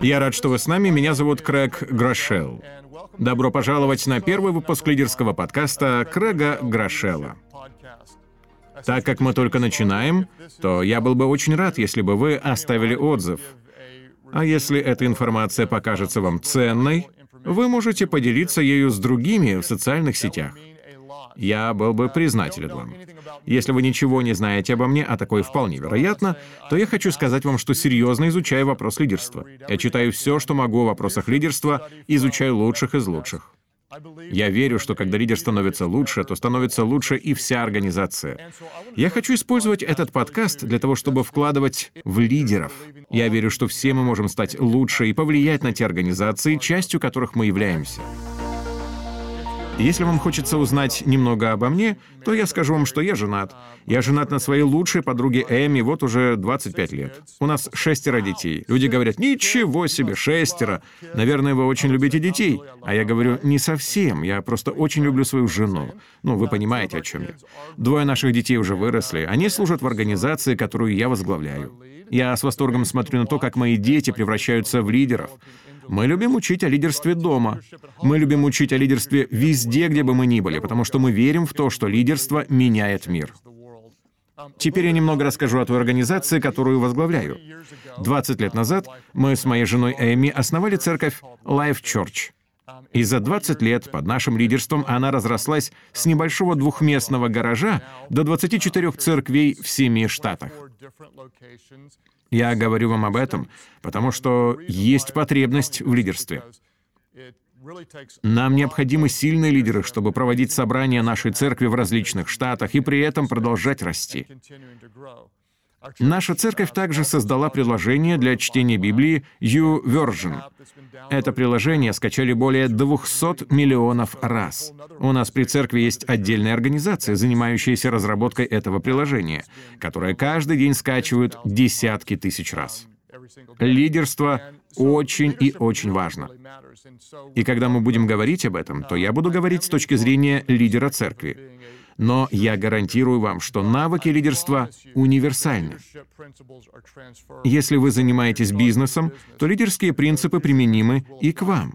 Я рад, что вы с нами. Меня зовут Крэг Грошел. Добро пожаловать на первый выпуск лидерского подкаста Крэга Грошела. Так как мы только начинаем, то я был бы очень рад, если бы вы оставили отзыв. А если эта информация покажется вам ценной, вы можете поделиться ею с другими в социальных сетях. Я был бы признателен вам. Если вы ничего не знаете обо мне, а такое вполне вероятно, то я хочу сказать вам, что серьезно изучаю вопрос лидерства. Я читаю все, что могу о вопросах лидерства, изучаю лучших из лучших. Я верю, что когда лидер становится лучше, то становится лучше и вся организация. Я хочу использовать этот подкаст для того, чтобы вкладывать в лидеров. Я верю, что все мы можем стать лучше и повлиять на те организации, частью которых мы являемся. Если вам хочется узнать немного обо мне, то я скажу вам, что я женат. Я женат на своей лучшей подруге Эми вот уже 25 лет. У нас шестеро детей. Люди говорят, ничего себе, шестеро. Наверное, вы очень любите детей. А я говорю, не совсем. Я просто очень люблю свою жену. Ну, вы понимаете, о чем я. Двое наших детей уже выросли. Они служат в организации, которую я возглавляю. Я с восторгом смотрю на то, как мои дети превращаются в лидеров. Мы любим учить о лидерстве дома. Мы любим учить о лидерстве везде, где бы мы ни были, потому что мы верим в то, что лидерство меняет мир. Теперь я немного расскажу о той организации, которую возглавляю. 20 лет назад мы с моей женой Эми основали церковь Life Church. И за 20 лет под нашим лидерством она разрослась с небольшого двухместного гаража до 24 церквей в семи штатах. Я говорю вам об этом, потому что есть потребность в лидерстве. Нам необходимы сильные лидеры, чтобы проводить собрания нашей церкви в различных штатах и при этом продолжать расти. Наша церковь также создала приложение для чтения Библии YouVersion. Это приложение скачали более 200 миллионов раз. У нас при церкви есть отдельная организация, занимающаяся разработкой этого приложения, которое каждый день скачивают десятки тысяч раз. Лидерство очень и очень важно. И когда мы будем говорить об этом, то я буду говорить с точки зрения лидера церкви. Но я гарантирую вам, что навыки лидерства универсальны. Если вы занимаетесь бизнесом, то лидерские принципы применимы и к вам.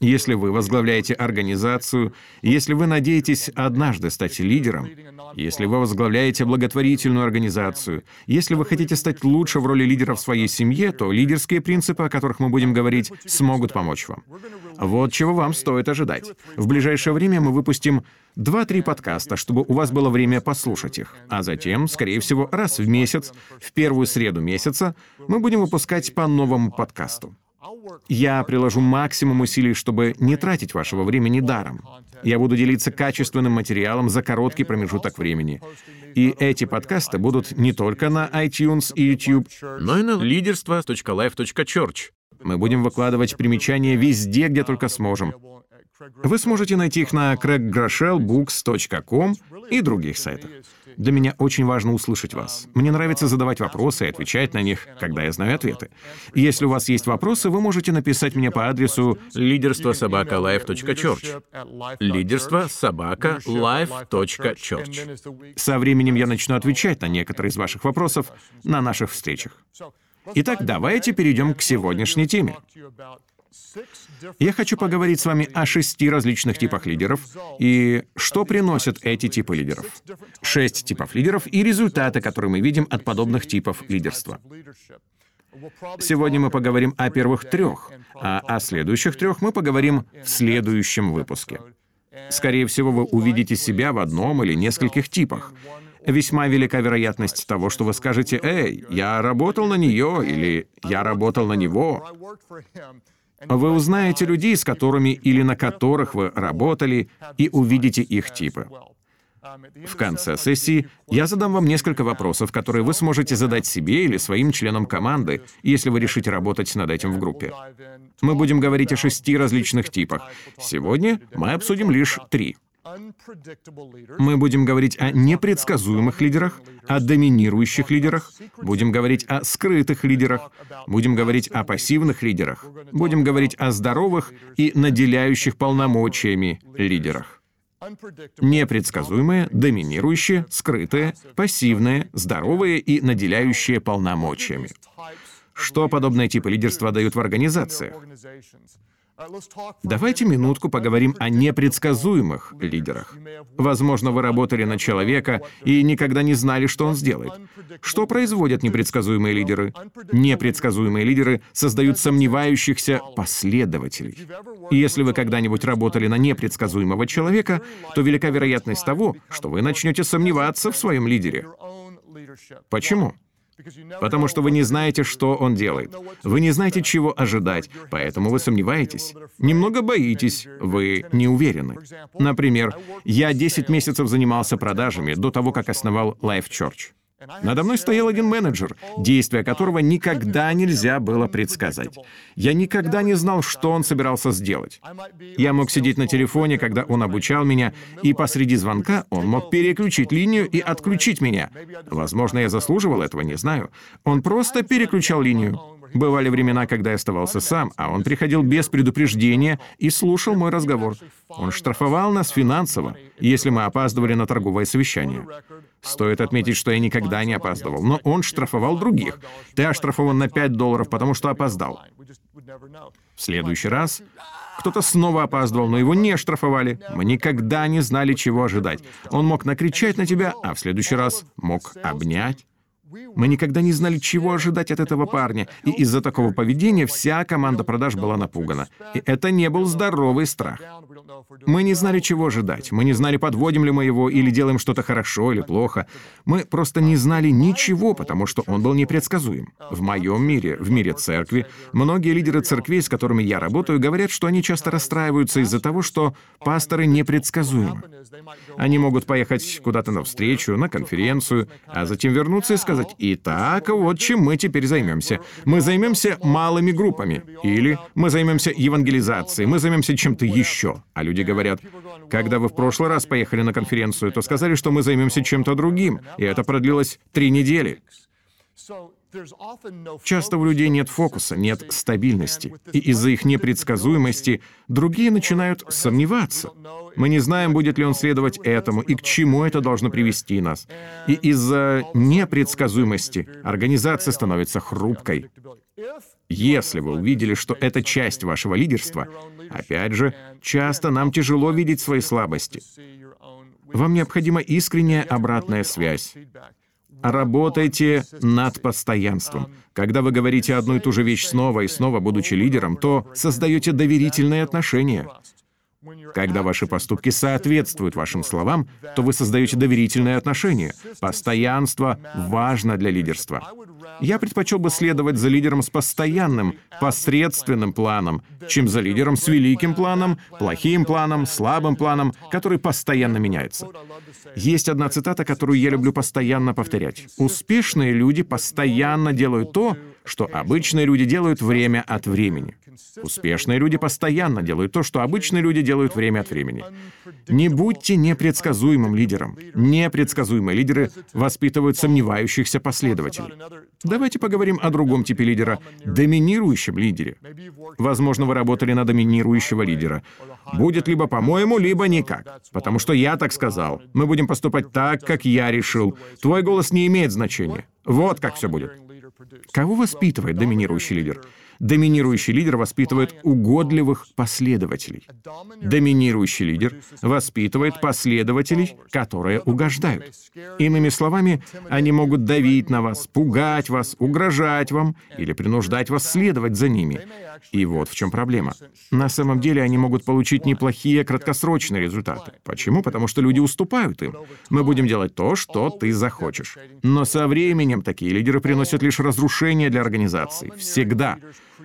Если вы возглавляете организацию, если вы надеетесь однажды стать лидером, если вы возглавляете благотворительную организацию, если вы хотите стать лучше в роли лидера в своей семье, то лидерские принципы, о которых мы будем говорить, смогут помочь вам. Вот чего вам стоит ожидать. В ближайшее время мы выпустим два-три подкаста, чтобы у вас было время послушать их. А затем, скорее всего, раз в месяц, в первую среду месяца, мы будем выпускать по новому подкасту. Я приложу максимум усилий, чтобы не тратить вашего времени даром. Я буду делиться качественным материалом за короткий промежуток времени. И эти подкасты будут не только на iTunes и YouTube, но и на leaderство.life.church. Мы будем выкладывать примечания везде, где только сможем. Вы сможете найти их на craiggroshelbooks.com и других сайтах. Для меня очень важно услышать вас. Мне нравится задавать вопросы и отвечать на них, когда я знаю ответы. Если у вас есть вопросы, вы можете написать мне по адресу лидерство собака life.church. Лидерство собака life.church. Со временем я начну отвечать на некоторые из ваших вопросов на наших встречах. Итак, давайте перейдем к сегодняшней теме. Я хочу поговорить с вами о шести различных типах лидеров и что приносят эти типы лидеров. Шесть типов лидеров и результаты, которые мы видим от подобных типов лидерства. Сегодня мы поговорим о первых трех, а о следующих трех мы поговорим в следующем выпуске. Скорее всего, вы увидите себя в одном или нескольких типах. Весьма велика вероятность того, что вы скажете «Эй, я работал на нее» или «Я работал на него». Вы узнаете людей, с которыми или на которых вы работали, и увидите их типы. В конце сессии я задам вам несколько вопросов, которые вы сможете задать себе или своим членам команды, если вы решите работать над этим в группе. Мы будем говорить о шести различных типах. Сегодня мы обсудим лишь три. Мы будем говорить о непредсказуемых лидерах, о доминирующих лидерах, будем говорить о скрытых лидерах, будем говорить о пассивных лидерах, будем говорить о здоровых и наделяющих полномочиями лидерах. Непредсказуемые, доминирующие, скрытые, пассивные, здоровые и наделяющие полномочиями. Что подобные типы лидерства дают в организациях? Давайте минутку поговорим о непредсказуемых лидерах. Возможно, вы работали на человека и никогда не знали, что он сделает. Что производят непредсказуемые лидеры? Непредсказуемые лидеры создают сомневающихся последователей. Если вы когда-нибудь работали на непредсказуемого человека, то велика вероятность того, что вы начнете сомневаться в своем лидере. Почему? Потому что вы не знаете, что он делает. Вы не знаете, чего ожидать, поэтому вы сомневаетесь. Немного боитесь, вы не уверены. Например, я 10 месяцев занимался продажами до того, как основал Life Church. Надо мной стоял один менеджер, действия которого никогда нельзя было предсказать. Я никогда не знал, что он собирался сделать. Я мог сидеть на телефоне, когда он обучал меня, и посреди звонка он мог переключить линию и отключить меня. Возможно, я заслуживал этого, не знаю. Он просто переключал линию. Бывали времена, когда я оставался сам, а он приходил без предупреждения и слушал мой разговор. Он штрафовал нас финансово, если мы опаздывали на торговое совещание. Стоит отметить, что я никогда не опаздывал, но он штрафовал других. Ты оштрафован на 5 долларов, потому что опоздал. В следующий раз кто-то снова опаздывал, но его не штрафовали. Мы никогда не знали, чего ожидать. Он мог накричать на тебя, а в следующий раз мог обнять. Мы никогда не знали, чего ожидать от этого парня, и из-за такого поведения вся команда продаж была напугана. И это не был здоровый страх. Мы не знали, чего ожидать. Мы не знали, подводим ли мы его или делаем что-то хорошо или плохо. Мы просто не знали ничего, потому что он был непредсказуем. В моем мире, в мире церкви, многие лидеры церквей, с которыми я работаю, говорят, что они часто расстраиваются из-за того, что пасторы непредсказуемы. Они могут поехать куда-то на встречу, на конференцию, а затем вернуться и сказать, «Итак, вот чем мы теперь займемся. Мы займемся малыми группами». Или «Мы займемся евангелизацией, мы займемся чем-то еще». А люди говорят, «Когда вы в прошлый раз поехали на конференцию, то сказали, что мы займемся чем-то другим, и это продлилось три недели». Часто у людей нет фокуса, нет стабильности, и из-за их непредсказуемости другие начинают сомневаться. Мы не знаем, будет ли он следовать этому и к чему это должно привести нас. И из-за непредсказуемости организация становится хрупкой. Если вы увидели, что это часть вашего лидерства, опять же, часто нам тяжело видеть свои слабости. Вам необходима искренняя обратная связь. Работайте над постоянством. Когда вы говорите одну и ту же вещь снова и снова, будучи лидером, то создаете доверительные отношения. Когда ваши поступки соответствуют вашим словам, то вы создаете доверительные отношения. Постоянство важно для лидерства. Я предпочел бы следовать за лидером с постоянным, посредственным планом, чем за лидером с великим планом, плохим планом, слабым планом, который постоянно меняется. Есть одна цитата, которую я люблю постоянно повторять. «Успешные люди постоянно делают то, что обычные люди делают время от времени. Успешные люди постоянно делают то, что обычные люди делают время от времени. Не будьте непредсказуемым лидером. Непредсказуемые лидеры воспитывают сомневающихся последователей. Давайте поговорим о другом типе лидера — доминирующем лидере. Возможно, вы работали на доминирующего лидера. Будет либо по-моему, либо никак. Потому что я так сказал. Мы будем поступать так, как я решил. Твой голос не имеет значения. Вот как все будет. Кого воспитывает доминирующий лидер? Доминирующий лидер воспитывает угодливых последователей. Доминирующий лидер воспитывает последователей, которые угождают. Иными словами, они могут давить на вас, пугать вас, угрожать вам или принуждать вас следовать за ними. И вот в чем проблема. На самом деле они могут получить неплохие краткосрочные результаты. Почему? Потому что люди уступают им. Мы будем делать то, что ты захочешь. Но со временем такие лидеры приносят лишь разрушение для организации. Всегда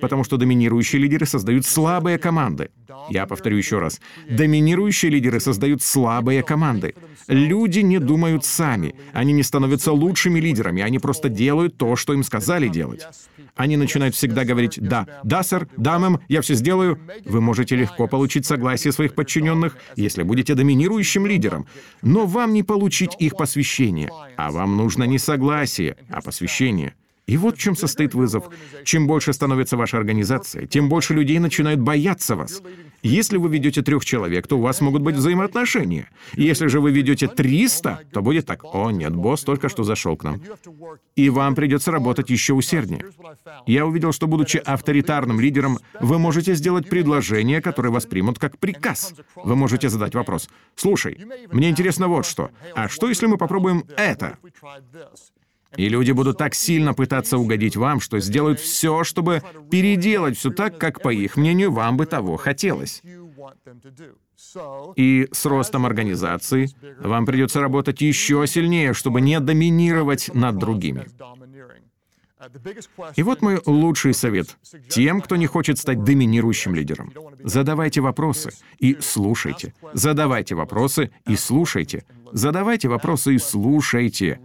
потому что доминирующие лидеры создают слабые команды. Я повторю еще раз. Доминирующие лидеры создают слабые команды. Люди не думают сами. Они не становятся лучшими лидерами. Они просто делают то, что им сказали делать. Они начинают всегда говорить «да, да, сэр, да, мэм, я все сделаю». Вы можете легко получить согласие своих подчиненных, если будете доминирующим лидером. Но вам не получить их посвящение. А вам нужно не согласие, а посвящение. И вот в чем состоит вызов. Чем больше становится ваша организация, тем больше людей начинают бояться вас. Если вы ведете трех человек, то у вас могут быть взаимоотношения. Если же вы ведете 300, то будет так, о нет, босс только что зашел к нам. И вам придется работать еще усерднее. Я увидел, что, будучи авторитарным лидером, вы можете сделать предложение, которое воспримут как приказ. Вы можете задать вопрос. Слушай, мне интересно вот что. А что, если мы попробуем это? И люди будут так сильно пытаться угодить вам, что сделают все, чтобы переделать все так, как, по их мнению, вам бы того хотелось. И с ростом организации вам придется работать еще сильнее, чтобы не доминировать над другими. И вот мой лучший совет тем, кто не хочет стать доминирующим лидером. Задавайте вопросы и слушайте. Задавайте вопросы и слушайте. Задавайте вопросы и слушайте.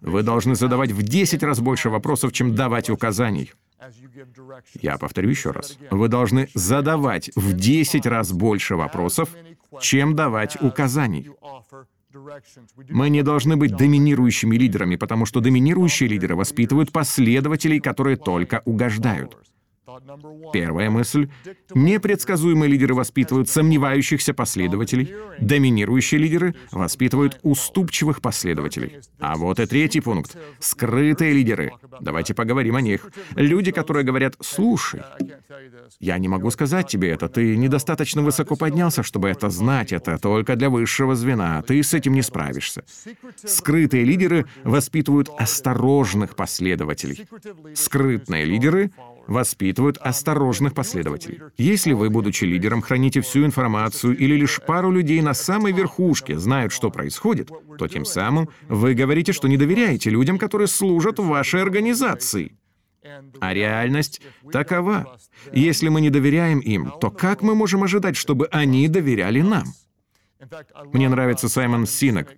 Вы должны задавать в 10 раз больше вопросов, чем давать указаний. Я повторю еще раз. Вы должны задавать в 10 раз больше вопросов, чем давать указаний. Мы не должны быть доминирующими лидерами, потому что доминирующие лидеры воспитывают последователей, которые только угождают. Первая мысль. Непредсказуемые лидеры воспитывают сомневающихся последователей. Доминирующие лидеры воспитывают уступчивых последователей. А вот и третий пункт. Скрытые лидеры. Давайте поговорим о них. Люди, которые говорят «слушай». Я не могу сказать тебе это. Ты недостаточно высоко поднялся, чтобы это знать. Это только для высшего звена. Ты с этим не справишься. Скрытые лидеры воспитывают осторожных последователей. Скрытные лидеры воспитывают осторожных последователей. Если вы, будучи лидером, храните всю информацию или лишь пару людей на самой верхушке знают, что происходит, то тем самым вы говорите, что не доверяете людям, которые служат вашей организации. А реальность такова. Если мы не доверяем им, то как мы можем ожидать, чтобы они доверяли нам? Мне нравится Саймон Синок,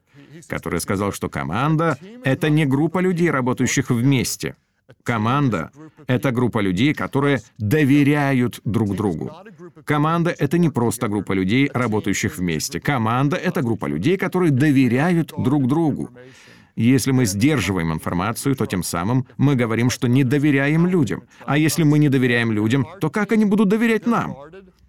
который сказал, что команда — это не группа людей, работающих вместе — Команда — это группа людей, которые доверяют друг другу. Команда — это не просто группа людей, работающих вместе. Команда — это группа людей, которые доверяют друг другу. Если мы сдерживаем информацию, то тем самым мы говорим, что не доверяем людям. А если мы не доверяем людям, то как они будут доверять нам?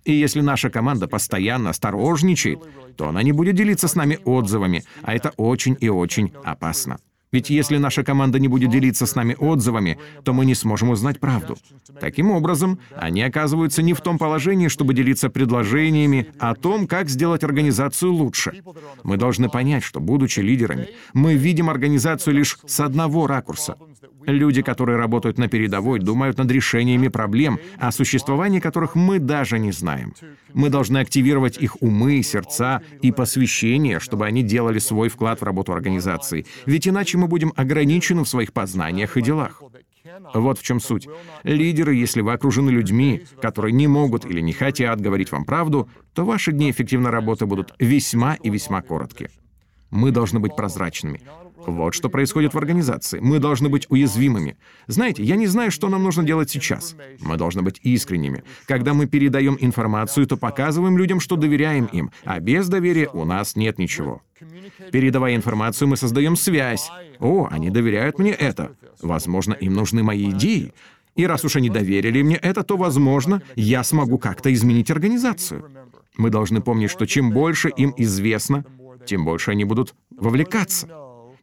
И если наша команда постоянно осторожничает, то она не будет делиться с нами отзывами, а это очень и очень опасно. Ведь если наша команда не будет делиться с нами отзывами, то мы не сможем узнать правду. Таким образом, они оказываются не в том положении, чтобы делиться предложениями о том, как сделать организацию лучше. Мы должны понять, что, будучи лидерами, мы видим организацию лишь с одного ракурса. Люди, которые работают на передовой, думают над решениями проблем, о существовании которых мы даже не знаем. Мы должны активировать их умы, сердца и посвящение, чтобы они делали свой вклад в работу организации. Ведь иначе мы будем ограничены в своих познаниях и делах. Вот в чем суть. Лидеры, если вы окружены людьми, которые не могут или не хотят говорить вам правду, то ваши дни эффективной работы будут весьма и весьма короткие. Мы должны быть прозрачными. Вот что происходит в организации. Мы должны быть уязвимыми. Знаете, я не знаю, что нам нужно делать сейчас. Мы должны быть искренними. Когда мы передаем информацию, то показываем людям, что доверяем им, а без доверия у нас нет ничего. Передавая информацию, мы создаем связь. О, они доверяют мне это. Возможно, им нужны мои идеи. И раз уж они доверили мне это, то, возможно, я смогу как-то изменить организацию. Мы должны помнить, что чем больше им известно, тем больше они будут вовлекаться.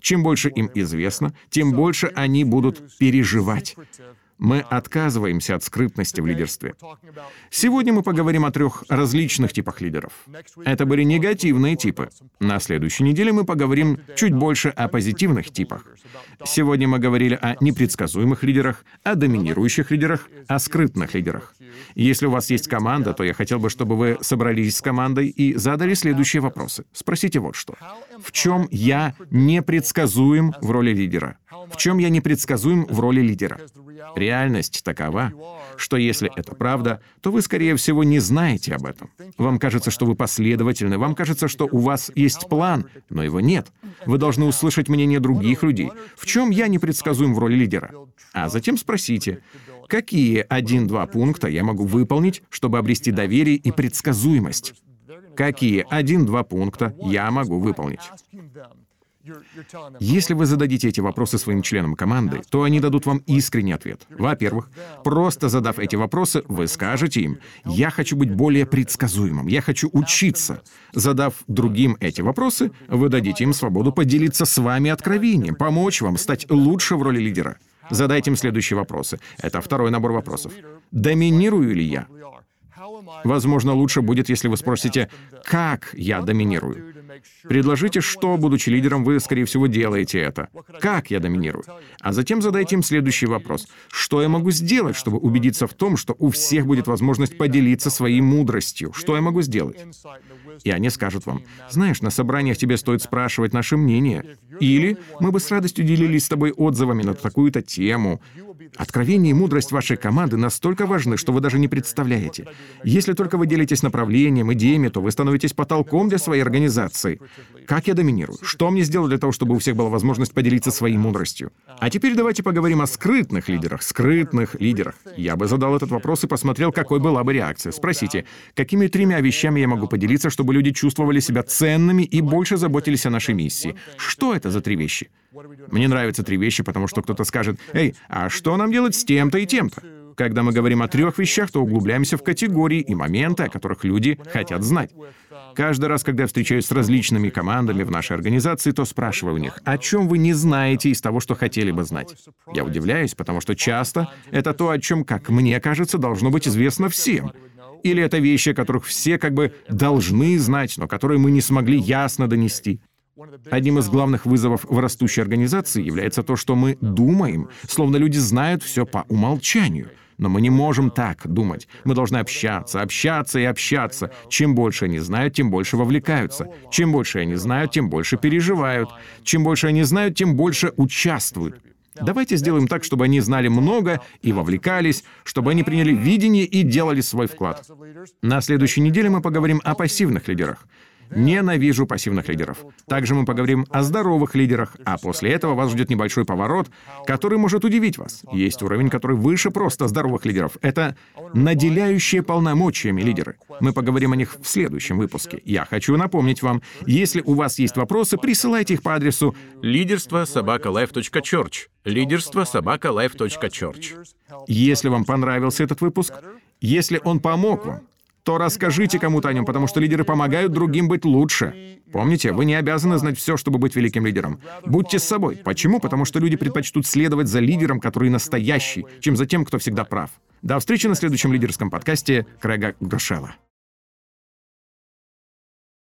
Чем больше им известно, тем больше они будут переживать. Мы отказываемся от скрытности в лидерстве. Сегодня мы поговорим о трех различных типах лидеров. Это были негативные типы. На следующей неделе мы поговорим чуть больше о позитивных типах. Сегодня мы говорили о непредсказуемых лидерах, о доминирующих лидерах, о скрытных лидерах. Если у вас есть команда, то я хотел бы, чтобы вы собрались с командой и задали следующие вопросы. Спросите вот что. В чем я непредсказуем в роли лидера? В чем я непредсказуем в роли лидера? Реальность такова, что если это правда, то вы, скорее всего, не знаете об этом. Вам кажется, что вы последовательны, вам кажется, что у вас есть план, но его нет. Вы должны услышать мнение других людей. В чем я непредсказуем в роли лидера? А затем спросите, какие один-два пункта я могу выполнить, чтобы обрести доверие и предсказуемость? Какие один-два пункта я могу выполнить? Если вы зададите эти вопросы своим членам команды, то они дадут вам искренний ответ. Во-первых, просто задав эти вопросы, вы скажете им, «Я хочу быть более предсказуемым, я хочу учиться». Задав другим эти вопросы, вы дадите им свободу поделиться с вами откровением, помочь вам стать лучше в роли лидера. Задайте им следующие вопросы. Это второй набор вопросов. Доминирую ли я? Возможно, лучше будет, если вы спросите, как я доминирую. Предложите, что, будучи лидером, вы, скорее всего, делаете это. Как я доминирую? А затем задайте им следующий вопрос. Что я могу сделать, чтобы убедиться в том, что у всех будет возможность поделиться своей мудростью? Что я могу сделать? И они скажут вам, знаешь, на собраниях тебе стоит спрашивать наше мнение. Или мы бы с радостью делились с тобой отзывами на такую-то тему. Откровение и мудрость вашей команды настолько важны, что вы даже не представляете. Если только вы делитесь направлением, идеями, то вы становитесь потолком для своей организации. Как я доминирую? Что мне сделать для того, чтобы у всех была возможность поделиться своей мудростью? А теперь давайте поговорим о скрытных лидерах. Скрытных лидерах. Я бы задал этот вопрос и посмотрел, какой была бы реакция. Спросите, какими тремя вещами я могу поделиться, чтобы люди чувствовали себя ценными и больше заботились о нашей миссии? Что это за три вещи? Мне нравятся три вещи, потому что кто-то скажет, «Эй, а что нам делать с тем-то и тем-то?» Когда мы говорим о трех вещах, то углубляемся в категории и моменты, о которых люди хотят знать. Каждый раз, когда я встречаюсь с различными командами в нашей организации, то спрашиваю у них, о чем вы не знаете из того, что хотели бы знать. Я удивляюсь, потому что часто это то, о чем, как мне кажется, должно быть известно всем. Или это вещи, о которых все как бы должны знать, но которые мы не смогли ясно донести. Одним из главных вызовов в растущей организации является то, что мы думаем, словно люди знают все по умолчанию. Но мы не можем так думать. Мы должны общаться, общаться и общаться. Чем больше они знают, тем больше вовлекаются. Чем больше они знают, тем больше переживают. Чем больше они знают, тем больше участвуют. Давайте сделаем так, чтобы они знали много и вовлекались, чтобы они приняли видение и делали свой вклад. На следующей неделе мы поговорим о пассивных лидерах. Ненавижу пассивных лидеров. Также мы поговорим о здоровых лидерах, а после этого вас ждет небольшой поворот, который может удивить вас. Есть уровень, который выше просто здоровых лидеров. Это наделяющие полномочиями лидеры. Мы поговорим о них в следующем выпуске. Я хочу напомнить вам, если у вас есть вопросы, присылайте их по адресу лидерство собакалайф.чорч. Лидерство собакалайф.чорч. Если вам понравился этот выпуск, если он помог вам, то расскажите кому-то о нем, потому что лидеры помогают другим быть лучше. Помните, вы не обязаны знать все, чтобы быть великим лидером. Будьте с собой. Почему? Потому что люди предпочтут следовать за лидером, который настоящий, чем за тем, кто всегда прав. До встречи на следующем лидерском подкасте Крэга Грошела.